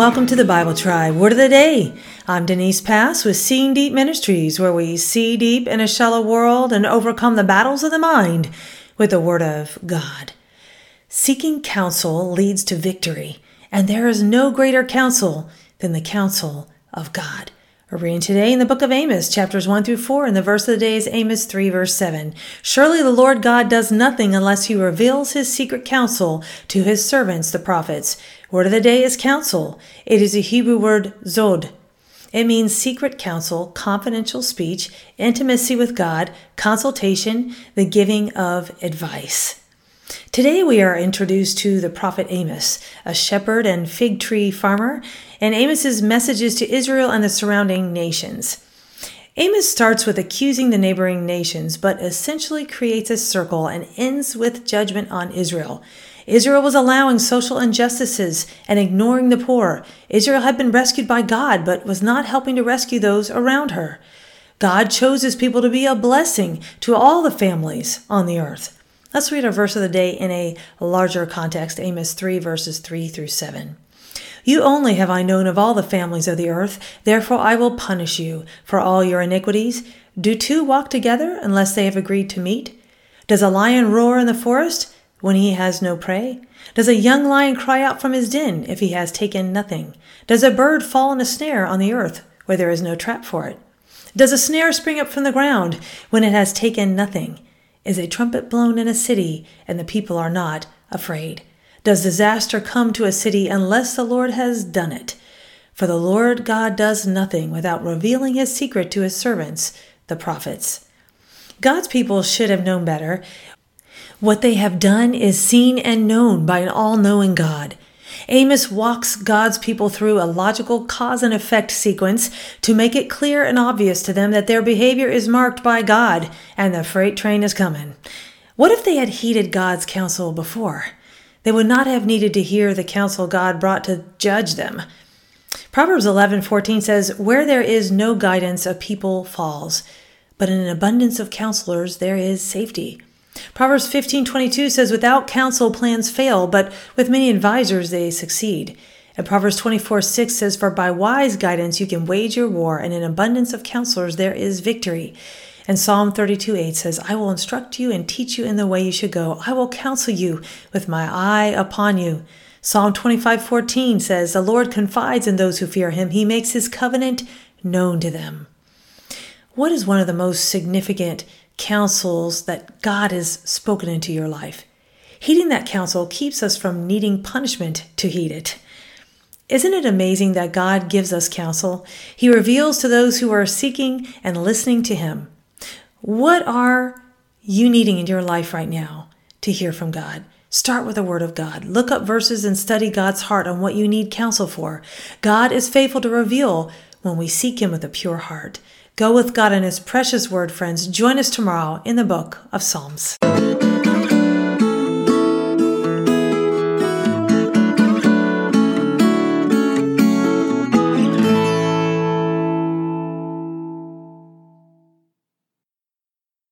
welcome to the Bible Tribe Word of the Day. I'm Denise Pass with Seeing Deep Ministries, where we see deep in a shallow world and overcome the battles of the mind with the Word of God. Seeking counsel leads to victory, and there is no greater counsel than the counsel of God. We're reading today in the book of Amos, chapters 1 through 4, and the verse of the day is Amos 3, verse 7. Surely the Lord God does nothing unless he reveals his secret counsel to his servants, the prophets. Word of the day is counsel. It is a Hebrew word sode. It means secret counsel, confidential speech, intimacy with God, consultation, the giving of advice. Today we are introduced to the prophet Amos, a shepherd and fig tree farmer, and Amos's messages to Israel and the surrounding nations. Amos starts with accusing the neighboring nations, but essentially creates a circle and ends with judgment on Israel. Israel was allowing social injustices and ignoring the poor. Israel had been rescued by God, but was not helping to rescue those around her. God chose his people to be a blessing to all the families on the earth. Let's read our verse of the day in a larger context Amos 3, verses 3 through 7. You only have I known of all the families of the earth, therefore I will punish you for all your iniquities. Do two walk together unless they have agreed to meet? Does a lion roar in the forest when he has no prey? Does a young lion cry out from his den if he has taken nothing? Does a bird fall in a snare on the earth where there is no trap for it? Does a snare spring up from the ground when it has taken nothing? Is a trumpet blown in a city, and the people are not afraid? Does disaster come to a city unless the Lord has done it? For the Lord God does nothing without revealing his secret to his servants, the prophets. God's people should have known better. What they have done is seen and known by an all knowing God. Amos walks God's people through a logical cause and effect sequence to make it clear and obvious to them that their behavior is marked by God and the freight train is coming. What if they had heeded God's counsel before? They would not have needed to hear the counsel God brought to judge them. Proverbs 11:14 says, "Where there is no guidance, a people falls, but in an abundance of counselors there is safety." Proverbs 15:22 says without counsel plans fail, but with many advisors they succeed. And Proverbs 24:6 says for by wise guidance you can wage your war and in abundance of counselors there is victory. And Psalm 32:8 says, I will instruct you and teach you in the way you should go. I will counsel you with my eye upon you. Psalm 25:14 says, The Lord confides in those who fear him. He makes his covenant known to them. What is one of the most significant counsels that God has spoken into your life. Heeding that counsel keeps us from needing punishment to heed it. Isn't it amazing that God gives us counsel? He reveals to those who are seeking and listening to Him. What are you needing in your life right now to hear from God? Start with the Word of God. Look up verses and study God's heart on what you need counsel for. God is faithful to reveal when we seek Him with a pure heart. Go with God and His precious word, friends. Join us tomorrow in the book of Psalms.